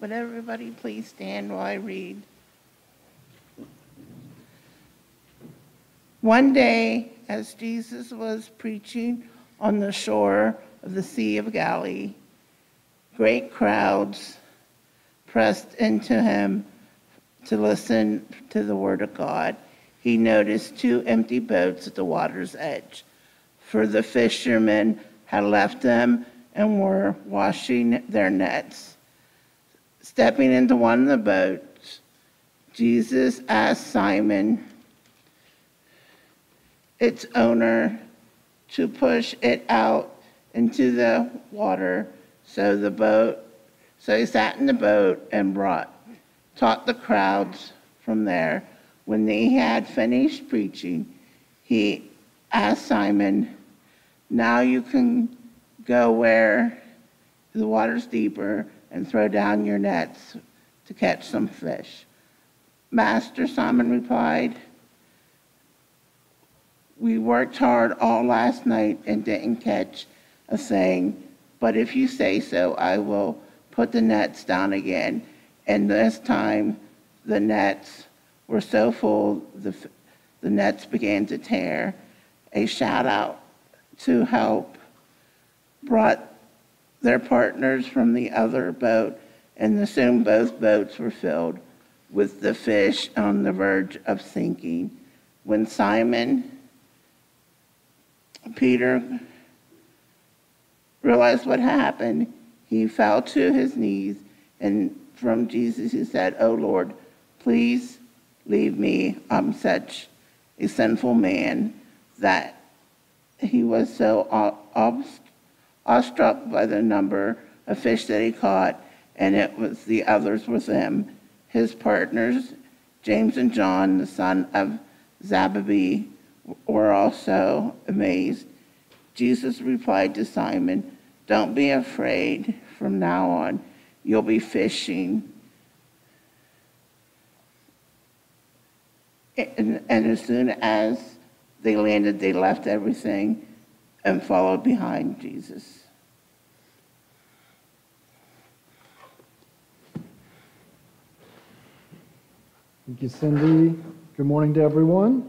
Would everybody please stand while I read? One day, as Jesus was preaching on the shore of the Sea of Galilee, great crowds pressed into him to listen to the word of God. He noticed two empty boats at the water's edge, for the fishermen had left them and were washing their nets. Stepping into one of the boats, Jesus asked Simon, its owner, to push it out into the water. So the boat so he sat in the boat and brought taught the crowds from there. When he had finished preaching he asked simon now you can go where the water's deeper and throw down your nets to catch some fish. Master, Simon replied, We worked hard all last night and didn't catch a thing, but if you say so, I will put the nets down again. And this time the nets were so full, the, the nets began to tear. A shout out to help brought their partners from the other boat, and soon both boats were filled with the fish on the verge of sinking. When Simon Peter realized what happened, he fell to his knees and from Jesus he said, Oh Lord, please leave me. I'm such a sinful man that he was so awestruck by the number of fish that he caught, and it was the others with him, his partners, James and John, the son of Zebedee, were also amazed. Jesus replied to Simon, Don't be afraid. From now on, you'll be fishing. And, and as soon as they landed, they left everything and followed behind Jesus. Thank you, Cindy. Good morning to everyone.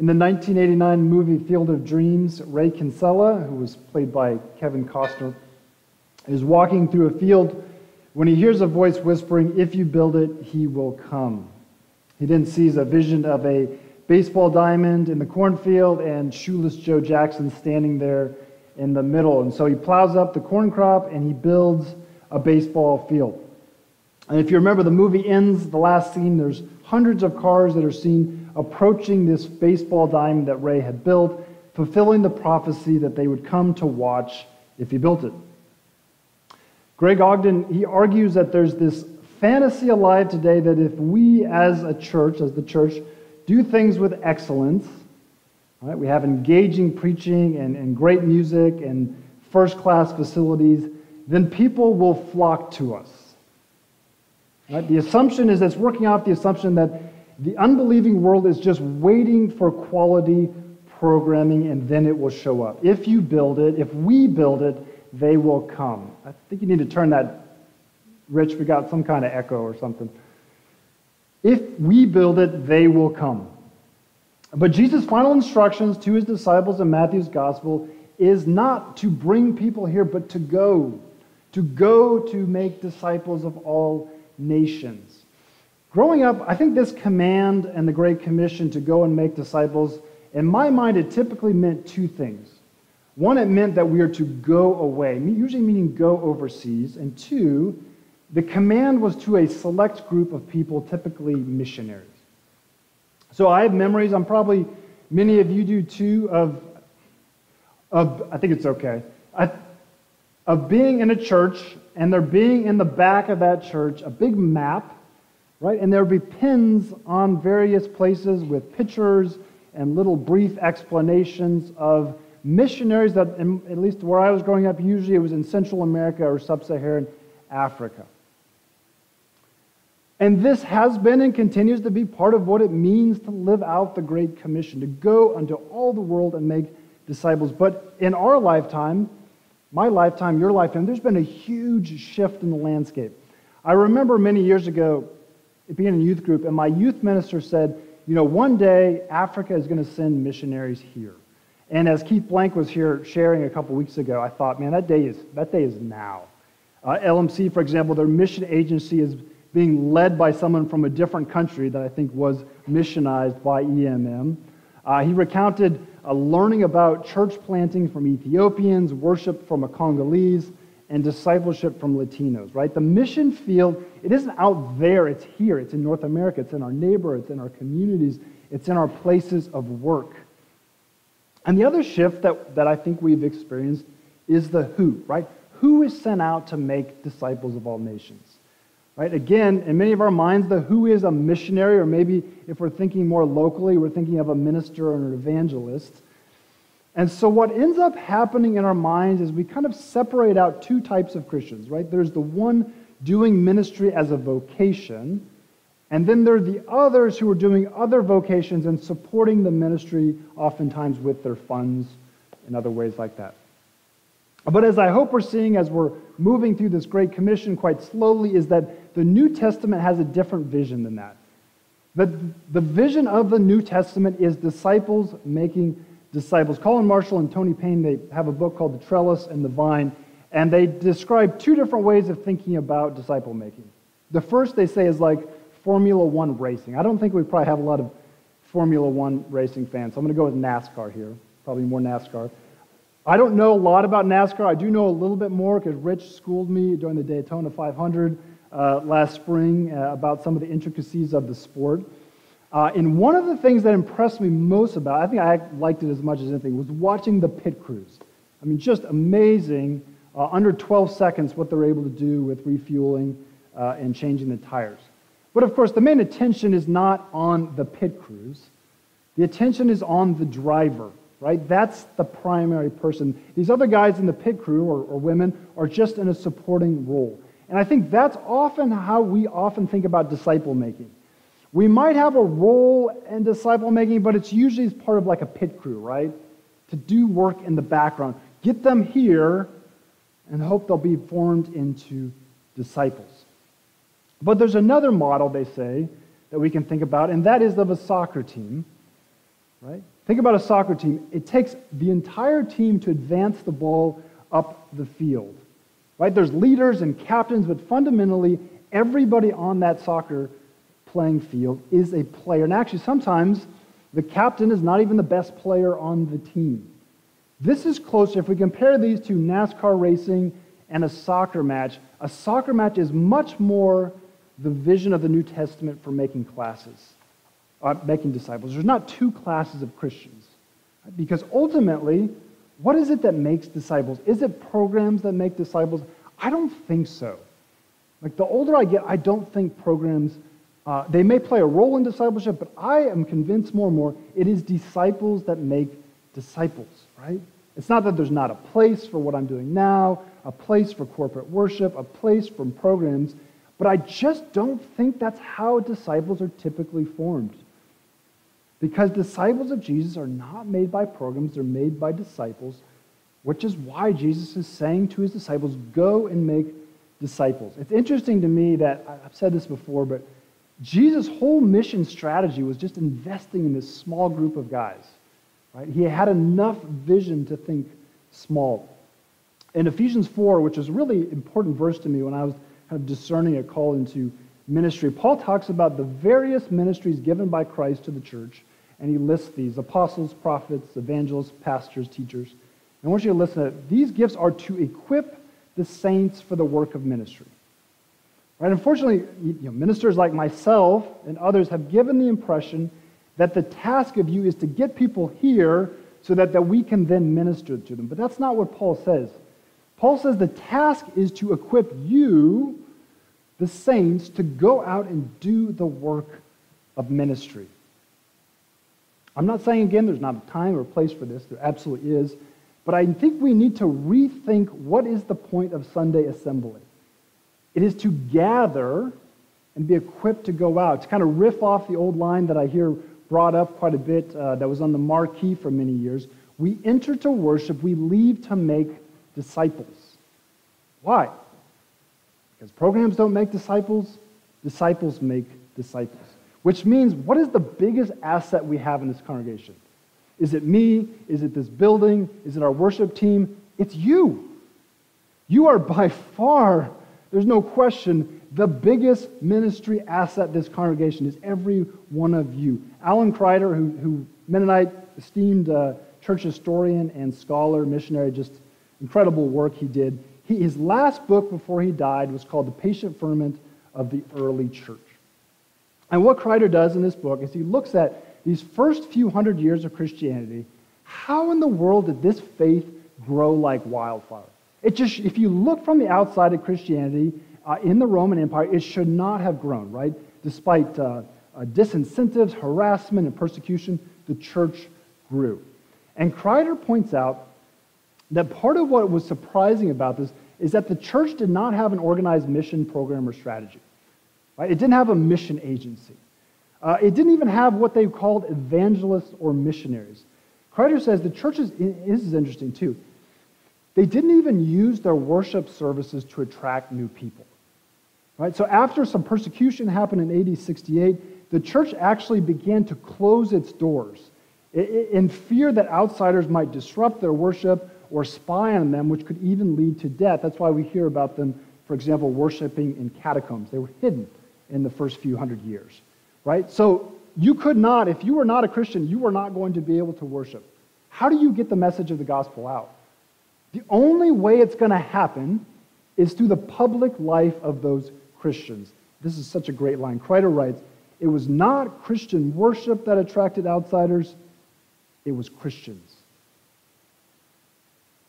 In the 1989 movie Field of Dreams, Ray Kinsella, who was played by Kevin Costner, is walking through a field when he hears a voice whispering, If you build it, he will come. He then sees a vision of a baseball diamond in the cornfield and shoeless Joe Jackson standing there in the middle. And so he plows up the corn crop and he builds a baseball field. And if you remember, the movie ends, the last scene, there's hundreds of cars that are seen approaching this baseball diamond that Ray had built, fulfilling the prophecy that they would come to watch if he built it. Greg Ogden, he argues that there's this fantasy alive today that if we as a church, as the church, do things with excellence, right, we have engaging preaching and, and great music and first class facilities, then people will flock to us. Right? The assumption is it's working off the assumption that the unbelieving world is just waiting for quality programming and then it will show up. If you build it, if we build it, they will come. I think you need to turn that, Rich, we got some kind of echo or something. If we build it, they will come. But Jesus' final instructions to his disciples in Matthew's gospel is not to bring people here, but to go. To go to make disciples of all nations. Growing up, I think this command and the Great Commission to go and make disciples, in my mind, it typically meant two things. One, it meant that we are to go away, usually meaning go overseas. And two, the command was to a select group of people, typically missionaries. So I have memories, I'm probably, many of you do too, of, of I think it's okay, I, of being in a church and there being in the back of that church a big map, right? And there would be pins on various places with pictures and little brief explanations of missionaries that, at least where I was growing up, usually it was in Central America or Sub Saharan Africa. And this has been and continues to be part of what it means to live out the Great Commission, to go unto all the world and make disciples. But in our lifetime, my lifetime, your lifetime, there's been a huge shift in the landscape. I remember many years ago being in a youth group, and my youth minister said, you know, one day Africa is going to send missionaries here. And as Keith Blank was here sharing a couple weeks ago, I thought, man, that day is, that day is now. Uh, LMC, for example, their mission agency is being led by someone from a different country that I think was missionized by EMM. Uh, he recounted uh, learning about church planting from Ethiopians, worship from a Congolese, and discipleship from Latinos, right? The mission field, it isn't out there, it's here. It's in North America, it's in our neighborhoods, it's in our communities, it's in our places of work. And the other shift that, that I think we've experienced is the who, right? Who is sent out to make disciples of all nations? Right? Again, in many of our minds, the who is a missionary, or maybe if we're thinking more locally, we're thinking of a minister or an evangelist. And so, what ends up happening in our minds is we kind of separate out two types of Christians, right? There's the one doing ministry as a vocation, and then there are the others who are doing other vocations and supporting the ministry, oftentimes with their funds and other ways like that. But as I hope we're seeing as we're moving through this Great Commission quite slowly, is that the New Testament has a different vision than that. The, the vision of the New Testament is disciples making disciples. Colin Marshall and Tony Payne, they have a book called The Trellis and the Vine, and they describe two different ways of thinking about disciple making. The first they say is like Formula One racing. I don't think we probably have a lot of Formula One racing fans, so I'm going to go with NASCAR here, probably more NASCAR. I don't know a lot about NASCAR. I do know a little bit more because Rich schooled me during the Daytona 500 uh, last spring uh, about some of the intricacies of the sport. Uh, and one of the things that impressed me most about, I think I liked it as much as anything, was watching the pit crews. I mean, just amazing, uh, under 12 seconds, what they're able to do with refueling uh, and changing the tires. But of course, the main attention is not on the pit crews. The attention is on the driver, right? That's the primary person. These other guys in the pit crew or, or women are just in a supporting role. And I think that's often how we often think about disciple making. We might have a role in disciple making, but it's usually as part of like a pit crew, right? To do work in the background. Get them here and hope they'll be formed into disciples. But there's another model, they say, that we can think about, and that is of a soccer team, right? Think about a soccer team. It takes the entire team to advance the ball up the field, right? There's leaders and captains, but fundamentally, everybody on that soccer playing field is a player. And actually, sometimes the captain is not even the best player on the team. This is closer. If we compare these to NASCAR racing and a soccer match, a soccer match is much more the vision of the New Testament for making classes, uh, making disciples. There's not two classes of Christians. Because ultimately, what is it that makes disciples? Is it programs that make disciples? I don't think so. Like the older I get, I don't think programs uh, they may play a role in discipleship, but I am convinced more and more it is disciples that make disciples, right? It's not that there's not a place for what I'm doing now, a place for corporate worship, a place for programs, but I just don't think that's how disciples are typically formed. Because disciples of Jesus are not made by programs, they're made by disciples, which is why Jesus is saying to his disciples, Go and make disciples. It's interesting to me that, I've said this before, but Jesus' whole mission strategy was just investing in this small group of guys. Right? He had enough vision to think small. In Ephesians 4, which is a really important verse to me when I was kind of discerning a call into ministry, Paul talks about the various ministries given by Christ to the church, and he lists these apostles, prophets, evangelists, pastors, teachers. And I want you to listen to it. These gifts are to equip the saints for the work of ministry. Right? Unfortunately, you know, ministers like myself and others have given the impression that the task of you is to get people here so that, that we can then minister to them. But that's not what Paul says. Paul says the task is to equip you, the saints, to go out and do the work of ministry. I'm not saying, again, there's not a time or place for this. There absolutely is. But I think we need to rethink what is the point of Sunday assembly. It is to gather and be equipped to go out. To kind of riff off the old line that I hear brought up quite a bit uh, that was on the marquee for many years. We enter to worship, we leave to make disciples. Why? Because programs don't make disciples, disciples make disciples. Which means, what is the biggest asset we have in this congregation? Is it me? Is it this building? Is it our worship team? It's you. You are by far, there's no question, the biggest ministry asset this congregation is every one of you. Alan Kreider, who, who Mennonite esteemed uh, church historian and scholar, missionary, just incredible work he did. He, his last book before he died was called The Patient Ferment of the Early Church. And what Kreider does in this book is he looks at these first few hundred years of Christianity. How in the world did this faith grow like wildfire? It just, if you look from the outside at Christianity uh, in the Roman Empire, it should not have grown, right? Despite uh, uh, disincentives, harassment, and persecution, the church grew. And Kreider points out that part of what was surprising about this is that the church did not have an organized mission program or strategy. Right? It didn't have a mission agency. Uh, it didn't even have what they called evangelists or missionaries. Kreider says the churches, this is interesting too, they didn't even use their worship services to attract new people. Right? So after some persecution happened in AD 68, the church actually began to close its doors in fear that outsiders might disrupt their worship or spy on them, which could even lead to death. That's why we hear about them, for example, worshiping in catacombs. They were hidden in the first few hundred years, right? So you could not, if you were not a Christian, you were not going to be able to worship. How do you get the message of the gospel out? The only way it's going to happen is through the public life of those Christians. This is such a great line. Kreider writes, It was not Christian worship that attracted outsiders, it was Christians.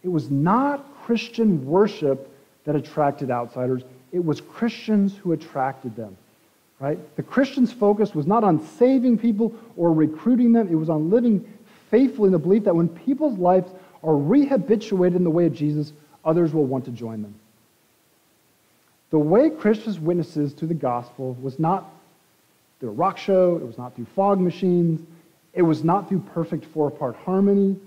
It was not Christian worship that attracted outsiders, it was Christians who attracted them. Right? The Christians' focus was not on saving people or recruiting them, it was on living faithfully in the belief that when people's lives are rehabituated in the way of Jesus, others will want to join them. The way Christians witnesses to the gospel was not through a rock show, it was not through fog machines, it was not through perfect four part harmony,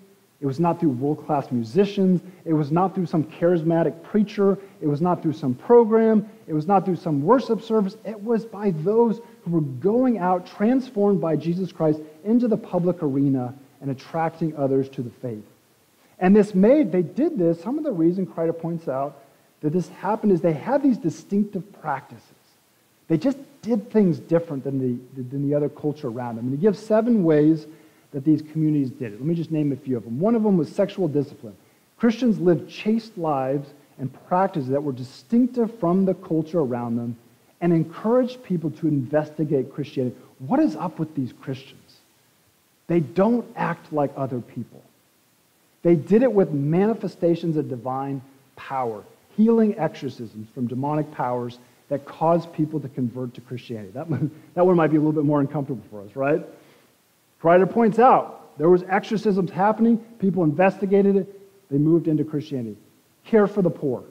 it was not through world class musicians, it was not through some charismatic preacher, it was not through some program, it was not through some worship service, it was by those who were going out transformed by Jesus Christ into the public arena and attracting others to the faith. And this made, they did this, some of the reason Kreider points out that this happened is they had these distinctive practices. They just did things different than the, than the other culture around them. And he gives seven ways that these communities did it. Let me just name a few of them. One of them was sexual discipline. Christians lived chaste lives and practices that were distinctive from the culture around them and encouraged people to investigate Christianity. What is up with these Christians? They don't act like other people. They did it with manifestations of divine power, healing exorcisms from demonic powers that caused people to convert to Christianity. That, that one might be a little bit more uncomfortable for us, right? Kreider points out there was exorcisms happening, people investigated it, they moved into Christianity. Care for the poor.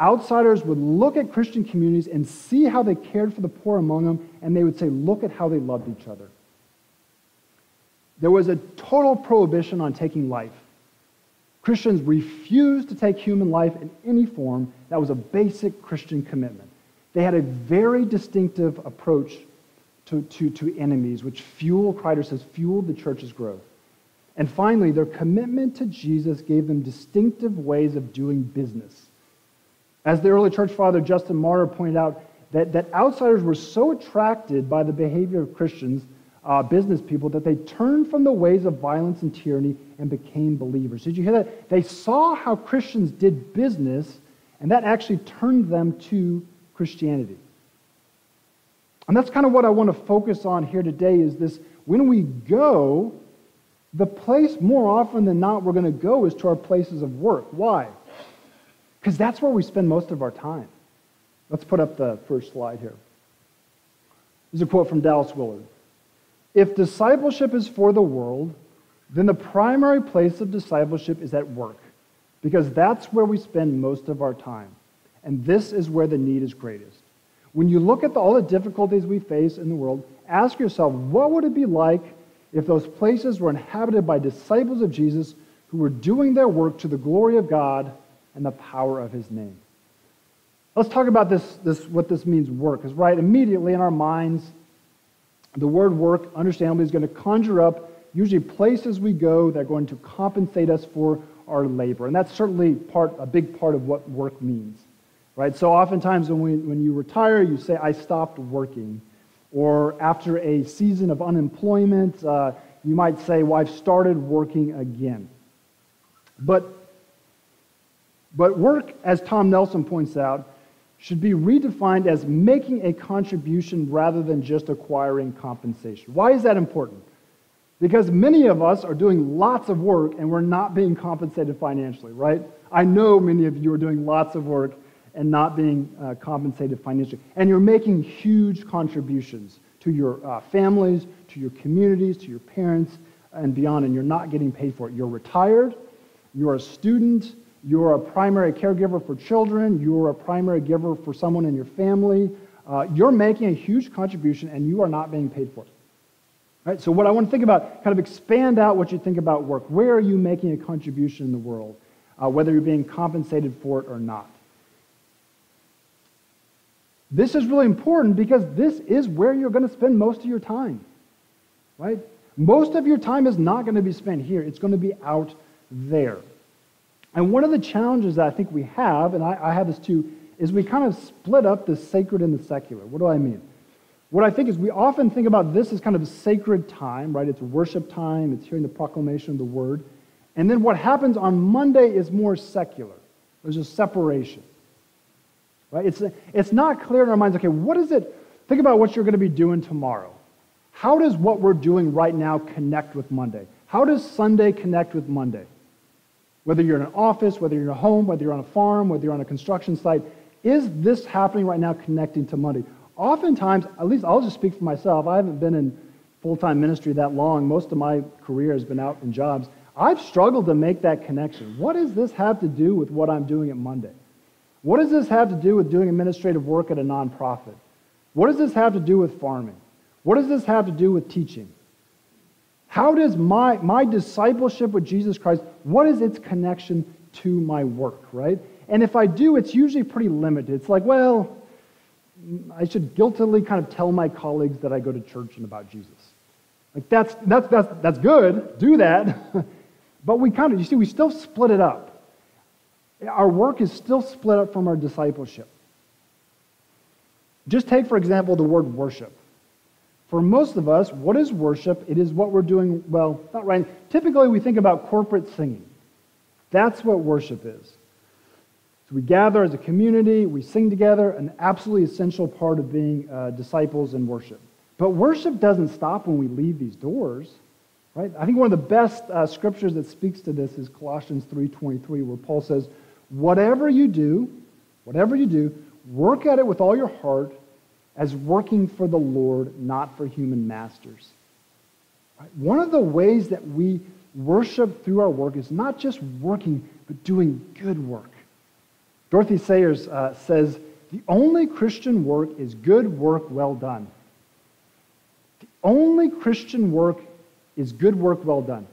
Outsiders would look at Christian communities and see how they cared for the poor among them, and they would say, Look at how they loved each other. There was a total prohibition on taking life. Christians refused to take human life in any form. That was a basic Christian commitment. They had a very distinctive approach to, to, to enemies, which fuel, Kreider says, fueled the church's growth. And finally, their commitment to Jesus gave them distinctive ways of doing business. As the early church father Justin Martyr pointed out, that, that outsiders were so attracted by the behavior of Christians uh, business people that they turned from the ways of violence and tyranny and became believers. Did you hear that? They saw how Christians did business, and that actually turned them to Christianity. And that's kind of what I want to focus on here today is this when we go, the place more often than not we're going to go is to our places of work. Why? Because that's where we spend most of our time. Let's put up the first slide here. This is a quote from Dallas Willard. If discipleship is for the world, then the primary place of discipleship is at work, because that's where we spend most of our time. And this is where the need is greatest. When you look at the, all the difficulties we face in the world, ask yourself, what would it be like if those places were inhabited by disciples of Jesus who were doing their work to the glory of God and the power of his name. Let's talk about this, this what this means work. Because, right, immediately in our minds, the word work, understandably, is going to conjure up usually places we go that are going to compensate us for our labor. And that's certainly part, a big part of what work means. Right? So oftentimes when, we, when you retire, you say, I stopped working. Or after a season of unemployment, uh, you might say, Well, I've started working again. But, but work, as Tom Nelson points out, should be redefined as making a contribution rather than just acquiring compensation. Why is that important? Because many of us are doing lots of work and we're not being compensated financially, right? I know many of you are doing lots of work and not being uh, compensated financially. And you're making huge contributions to your uh, families, to your communities, to your parents, and beyond, and you're not getting paid for it. You're retired, you're a student, you're a primary caregiver for children, you're a primary giver for someone in your family. Uh, you're making a huge contribution and you are not being paid for it. Right? So, what I want to think about, kind of expand out what you think about work. Where are you making a contribution in the world, uh, whether you're being compensated for it or not? This is really important because this is where you're going to spend most of your time. Right? Most of your time is not going to be spent here, it's going to be out there. And one of the challenges that I think we have, and I, I have this too, is we kind of split up the sacred and the secular. What do I mean? What I think is we often think about this as kind of sacred time, right? It's worship time, it's hearing the proclamation of the word. And then what happens on Monday is more secular. There's a separation. Right? It's, it's not clear in our minds, okay, what is it? Think about what you're going to be doing tomorrow. How does what we're doing right now connect with Monday? How does Sunday connect with Monday? Whether you're in an office, whether you're at home, whether you're on a farm, whether you're on a construction site, is this happening right now connecting to Monday? Oftentimes, at least I'll just speak for myself, I haven't been in full time ministry that long. Most of my career has been out in jobs. I've struggled to make that connection. What does this have to do with what I'm doing at Monday? What does this have to do with doing administrative work at a nonprofit? What does this have to do with farming? What does this have to do with teaching? How does my, my discipleship with Jesus Christ, what is its connection to my work, right? And if I do, it's usually pretty limited. It's like, well, I should guiltily kind of tell my colleagues that I go to church and about Jesus. Like that's that's that's that's good. Do that. but we kind of you see we still split it up. Our work is still split up from our discipleship. Just take for example the word worship. For most of us, what is worship? It is what we're doing, well, not right. Typically, we think about corporate singing. That's what worship is. So we gather as a community, we sing together, an absolutely essential part of being uh, disciples in worship. But worship doesn't stop when we leave these doors, right? I think one of the best uh, scriptures that speaks to this is Colossians 3.23, where Paul says, whatever you do, whatever you do, work at it with all your heart as working for the Lord, not for human masters. One of the ways that we worship through our work is not just working, but doing good work. Dorothy Sayers uh, says, The only Christian work is good work well done. The only Christian work is good work well done.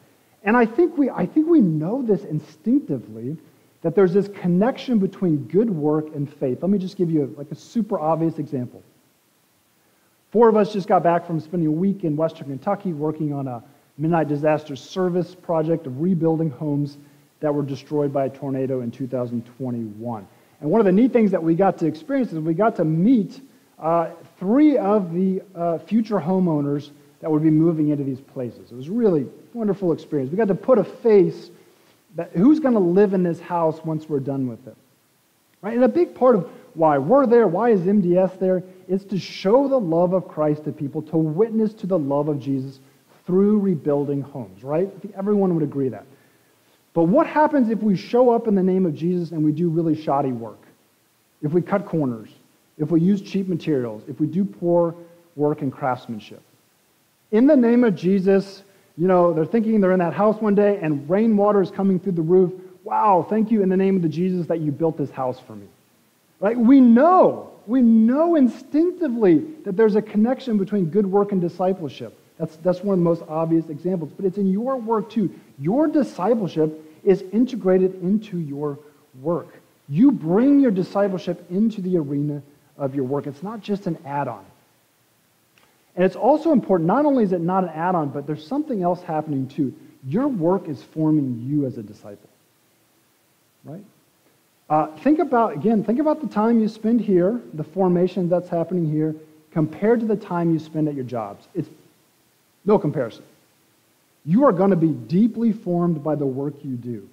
And I think we, I think we know this instinctively that there's this connection between good work and faith. Let me just give you a, like a super obvious example. Four of us just got back from spending a week in Western Kentucky working on a Mennonite Disaster Service project of rebuilding homes that were destroyed by a tornado in 2021. And one of the neat things that we got to experience is we got to meet uh, three of the uh, future homeowners that would be moving into these places. It was really wonderful experience. We got to put a face that who's going to live in this house once we're done with it. Right? And a big part of why we're there, why is MDS there, is to show the love of Christ to people, to witness to the love of Jesus through rebuilding homes, right? I think everyone would agree that. But what happens if we show up in the name of Jesus and we do really shoddy work? If we cut corners, if we use cheap materials, if we do poor work and craftsmanship? In the name of Jesus, you know, they're thinking they're in that house one day and rainwater is coming through the roof. Wow, thank you in the name of the Jesus that you built this house for me. Right? We know, we know instinctively that there's a connection between good work and discipleship. That's, that's one of the most obvious examples. But it's in your work too. Your discipleship is integrated into your work. You bring your discipleship into the arena of your work. It's not just an add on. And it's also important, not only is it not an add on, but there's something else happening too. Your work is forming you as a disciple. Right? Uh, think about, again, think about the time you spend here, the formation that's happening here, compared to the time you spend at your jobs. It's no comparison. You are going to be deeply formed by the work you do,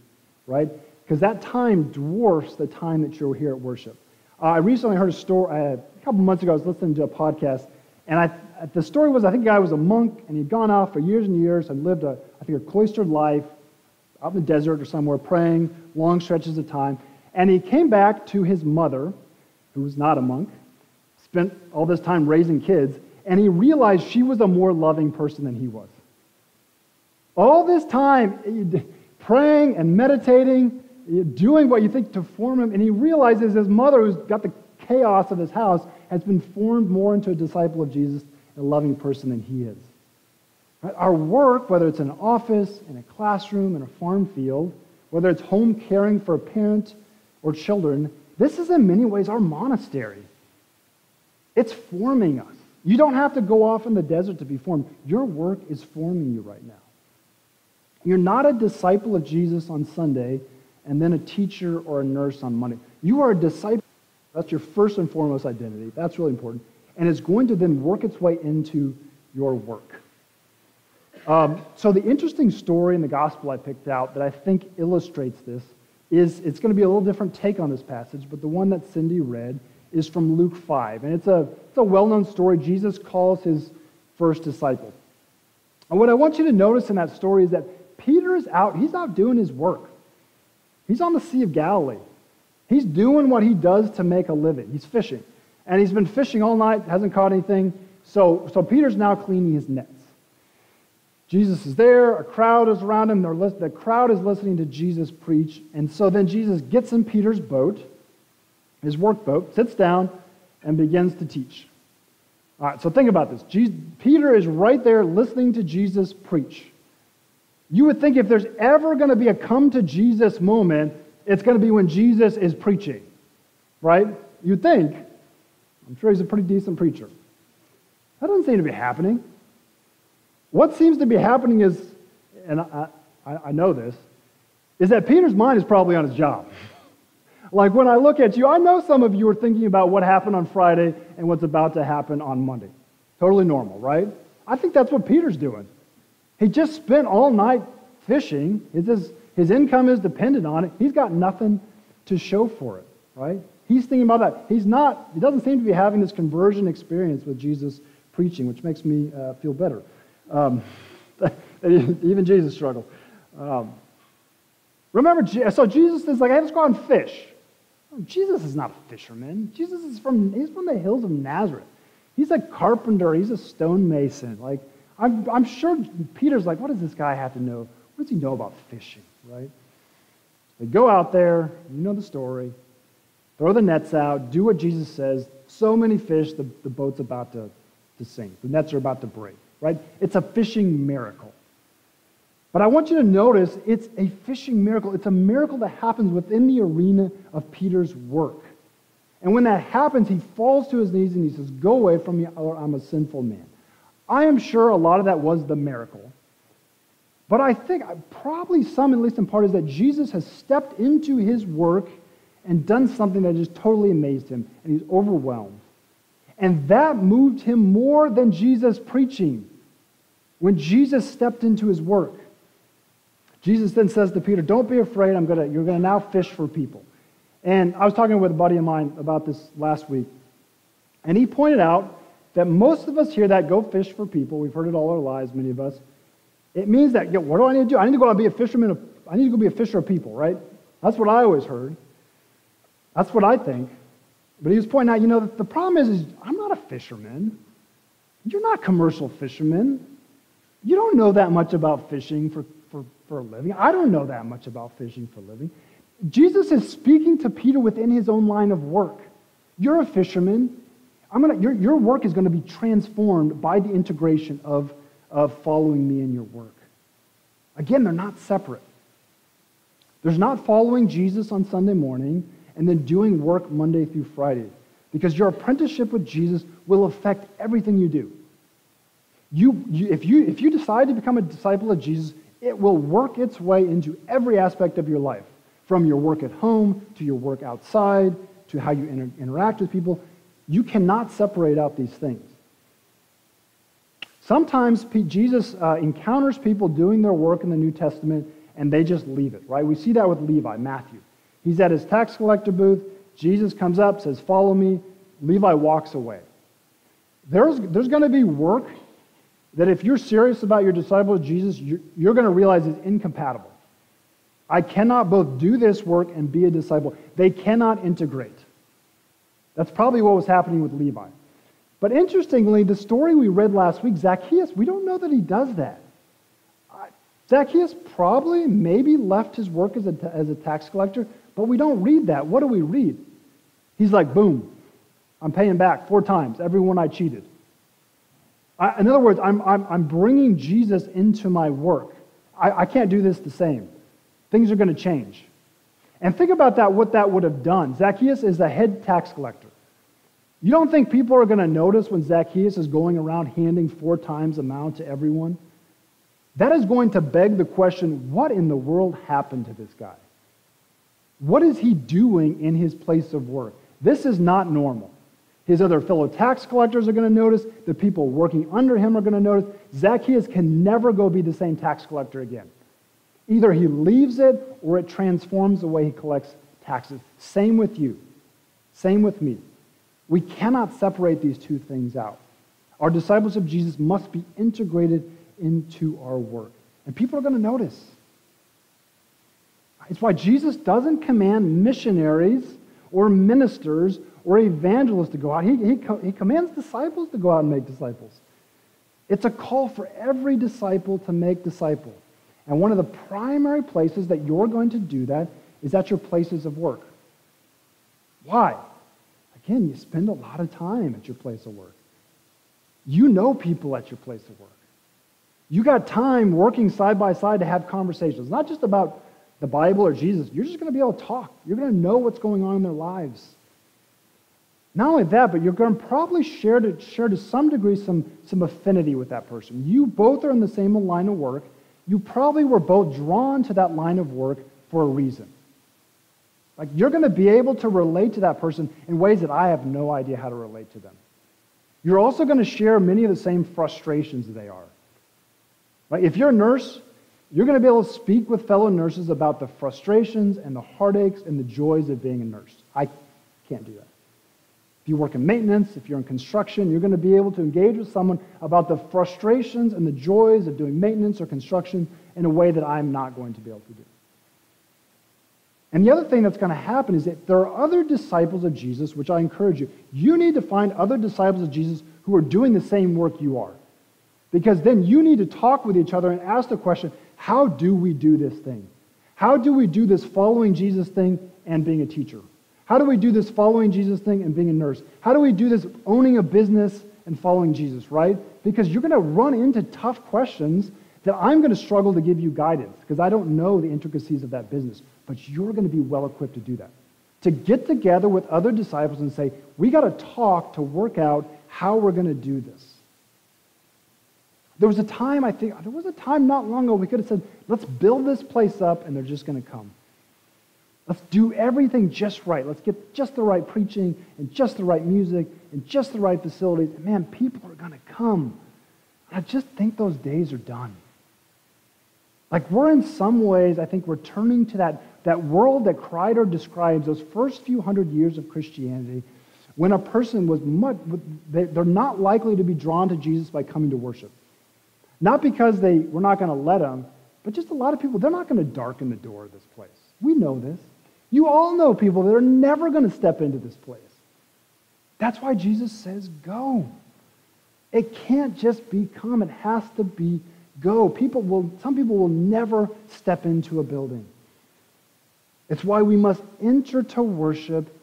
right? Because that time dwarfs the time that you're here at worship. Uh, I recently heard a story, uh, a couple months ago, I was listening to a podcast, and I, the story was I think the guy was a monk, and he'd gone off for years and years and lived, a, I think, a cloistered life out in the desert or somewhere, praying long stretches of time. And he came back to his mother, who was not a monk, spent all this time raising kids, and he realized she was a more loving person than he was. All this time praying and meditating, doing what you think to form him, and he realizes his mother, who's got the chaos of his house, has been formed more into a disciple of Jesus, a loving person than he is. Right? Our work, whether it's in an office, in a classroom, in a farm field, whether it's home caring for a parent or children, this is in many ways our monastery. It's forming us. You don't have to go off in the desert to be formed. Your work is forming you right now. You're not a disciple of Jesus on Sunday and then a teacher or a nurse on Monday. You are a disciple. That's your first and foremost identity. That's really important. And it's going to then work its way into your work. Um, so, the interesting story in the gospel I picked out that I think illustrates this is it's going to be a little different take on this passage, but the one that Cindy read is from Luke 5. And it's a, it's a well known story. Jesus calls his first disciple. And what I want you to notice in that story is that Peter is out, he's out doing his work. He's on the Sea of Galilee. He's doing what he does to make a living. He's fishing. And he's been fishing all night, hasn't caught anything. So, so Peter's now cleaning his nets. Jesus is there, a crowd is around him, the crowd is listening to Jesus preach. And so then Jesus gets in Peter's boat, his work boat, sits down, and begins to teach. All right, so think about this. Jesus, Peter is right there listening to Jesus preach. You would think if there's ever going to be a come to Jesus moment, it's going to be when Jesus is preaching, right? You'd think. I'm sure he's a pretty decent preacher. That doesn't seem to be happening. What seems to be happening is, and I, I, I know this, is that Peter's mind is probably on his job. like when I look at you, I know some of you are thinking about what happened on Friday and what's about to happen on Monday. Totally normal, right? I think that's what Peter's doing. He just spent all night fishing. His, his income is dependent on it. He's got nothing to show for it, right? He's thinking about that. He's not, he doesn't seem to be having this conversion experience with Jesus preaching, which makes me uh, feel better. Um, even Jesus struggled. Um, remember, so Jesus is like, hey, let's go out and fish. Jesus is not a fisherman. Jesus is from, he's from the hills of Nazareth. He's a carpenter. He's a stonemason. Like, I'm, I'm sure Peter's like, what does this guy have to know? What does he know about fishing, right? They go out there, you know the story, throw the nets out, do what Jesus says. So many fish, the, the boat's about to, to sink. The nets are about to break, right? It's a fishing miracle. But I want you to notice it's a fishing miracle. It's a miracle that happens within the arena of Peter's work. And when that happens, he falls to his knees and he says, Go away from me, or I'm a sinful man. I am sure a lot of that was the miracle. But I think probably some, at least in part, is that Jesus has stepped into his work and done something that just totally amazed him, and he's overwhelmed. And that moved him more than Jesus preaching when Jesus stepped into his work. Jesus then says to Peter, Don't be afraid, I'm gonna, you're going to now fish for people. And I was talking with a buddy of mine about this last week, and he pointed out that most of us hear that go fish for people, we've heard it all our lives, many of us, it means that, what do I need to do? I need to go and be a fisherman. Of, I need to go be a fisher of people, right? That's what I always heard. That's what I think. But he was pointing out, you know, the problem is, is I'm not a fisherman. You're not commercial fishermen. You don't know that much about fishing for, for, for a living. I don't know that much about fishing for a living. Jesus is speaking to Peter within his own line of work. You're a fisherman. I'm gonna, your, your work is going to be transformed by the integration of, of following me in your work. Again, they're not separate. There's not following Jesus on Sunday morning and then doing work Monday through Friday because your apprenticeship with Jesus will affect everything you do. You, you, if, you, if you decide to become a disciple of Jesus, it will work its way into every aspect of your life, from your work at home to your work outside to how you inter- interact with people. You cannot separate out these things. Sometimes Jesus uh, encounters people doing their work in the New Testament and they just leave it, right? We see that with Levi, Matthew. He's at his tax collector booth. Jesus comes up, says, Follow me. Levi walks away. There's, there's going to be work that if you're serious about your disciple Jesus, you're, you're going to realize is incompatible. I cannot both do this work and be a disciple. They cannot integrate. That's probably what was happening with Levi. But interestingly, the story we read last week, Zacchaeus, we don't know that he does that. Zacchaeus probably, maybe left his work as a, as a tax collector, but we don't read that. What do we read? He's like, boom, I'm paying back four times everyone I cheated. I, in other words, I'm, I'm, I'm bringing Jesus into my work. I, I can't do this the same. Things are going to change. And think about that, what that would have done. Zacchaeus is a head tax collector. You don't think people are going to notice when Zacchaeus is going around handing four times the amount to everyone? That is going to beg the question what in the world happened to this guy? What is he doing in his place of work? This is not normal. His other fellow tax collectors are going to notice. The people working under him are going to notice. Zacchaeus can never go be the same tax collector again. Either he leaves it or it transforms the way he collects taxes. Same with you. Same with me. We cannot separate these two things out. Our disciples of Jesus must be integrated into our work. And people are going to notice. It's why Jesus doesn't command missionaries or ministers or evangelists to go out. He, he, he commands disciples to go out and make disciples. It's a call for every disciple to make disciples. And one of the primary places that you're going to do that is at your places of work. Why? Again, you spend a lot of time at your place of work. You know people at your place of work. You got time working side by side to have conversations, not just about the Bible or Jesus. You're just going to be able to talk. You're going to know what's going on in their lives. Not only that, but you're going to probably share to, share to some degree some, some affinity with that person. You both are in the same line of work. You probably were both drawn to that line of work for a reason. Like you're going to be able to relate to that person in ways that I have no idea how to relate to them. You're also going to share many of the same frustrations that they are. Right? If you're a nurse, you're going to be able to speak with fellow nurses about the frustrations and the heartaches and the joys of being a nurse. I can't do that. If you work in maintenance, if you're in construction, you're going to be able to engage with someone about the frustrations and the joys of doing maintenance or construction in a way that I'm not going to be able to do. And the other thing that's going to happen is that there are other disciples of Jesus, which I encourage you. You need to find other disciples of Jesus who are doing the same work you are. Because then you need to talk with each other and ask the question how do we do this thing? How do we do this following Jesus thing and being a teacher? How do we do this following Jesus thing and being a nurse? How do we do this owning a business and following Jesus, right? Because you're going to run into tough questions that I'm going to struggle to give you guidance because I don't know the intricacies of that business. But you're going to be well equipped to do that. To get together with other disciples and say, we got to talk to work out how we're going to do this. There was a time, I think, there was a time not long ago we could have said, let's build this place up and they're just going to come. Let's do everything just right. Let's get just the right preaching and just the right music and just the right facilities. And man, people are going to come. I just think those days are done. Like we're in some ways, I think, returning to that, that world that Kreider describes, those first few hundred years of Christianity, when a person was much, they're not likely to be drawn to Jesus by coming to worship. Not because they were not going to let them, but just a lot of people, they're not going to darken the door of this place. We know this. You all know people that are never going to step into this place. That's why Jesus says, go. It can't just be come, it has to be go. People will, some people will never step into a building. It's why we must enter to worship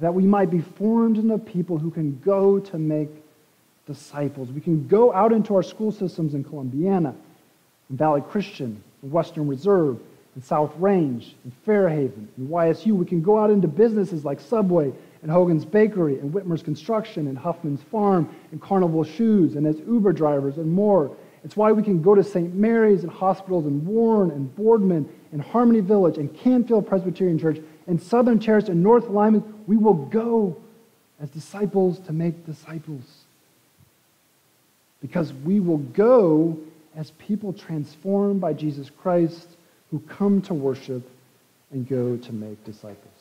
that we might be formed into people who can go to make disciples. We can go out into our school systems in Columbiana, in Valley Christian, in Western Reserve, and South Range and Fairhaven and YSU. We can go out into businesses like Subway and Hogan's Bakery and Whitmer's Construction and Huffman's Farm and Carnival Shoes and as Uber drivers and more. It's why we can go to St. Mary's and hospitals in Warren and Boardman and Harmony Village and Canfield Presbyterian Church and Southern Terrace and North Lima. We will go as disciples to make disciples. Because we will go as people transformed by Jesus Christ who come to worship and go to make disciples.